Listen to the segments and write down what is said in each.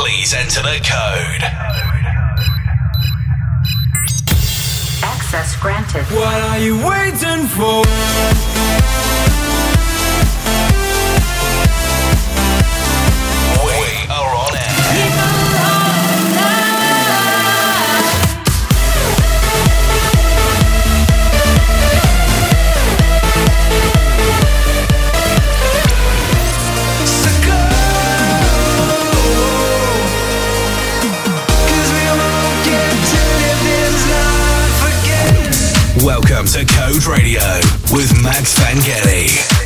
please enter the code. Access granted. What are you waiting for? Welcome to Code Radio with Max Vangeli.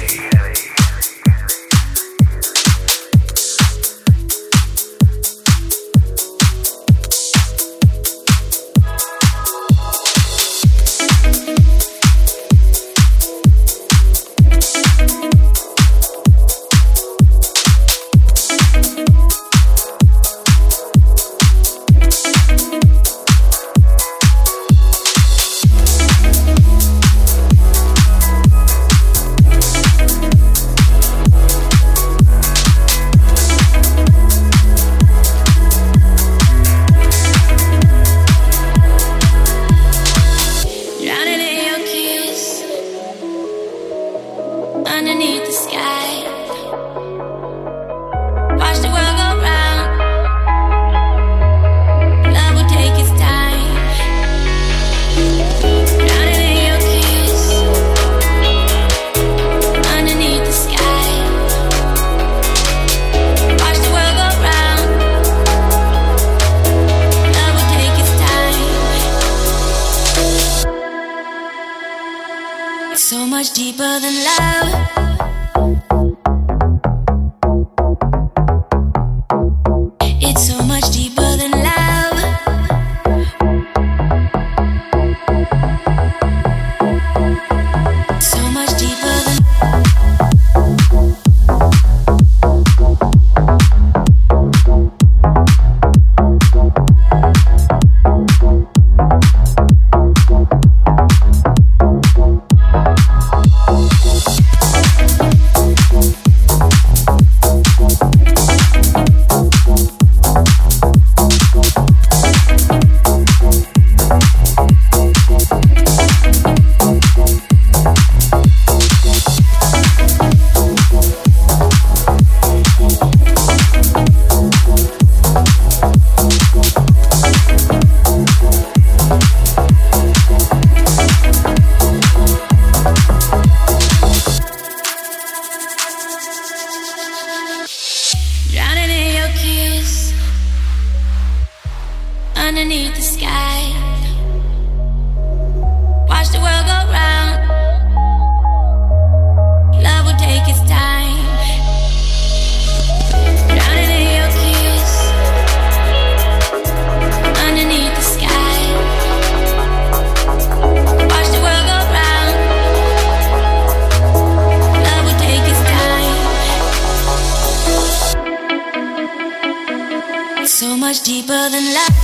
deeper than life.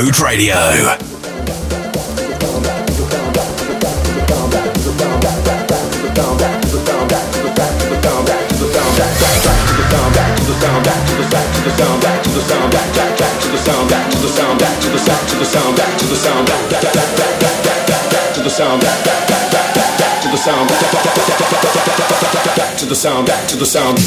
And tested on Code Radio. to the sound, back to the sound.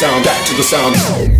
sound, back to the sound.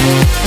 MUZIEK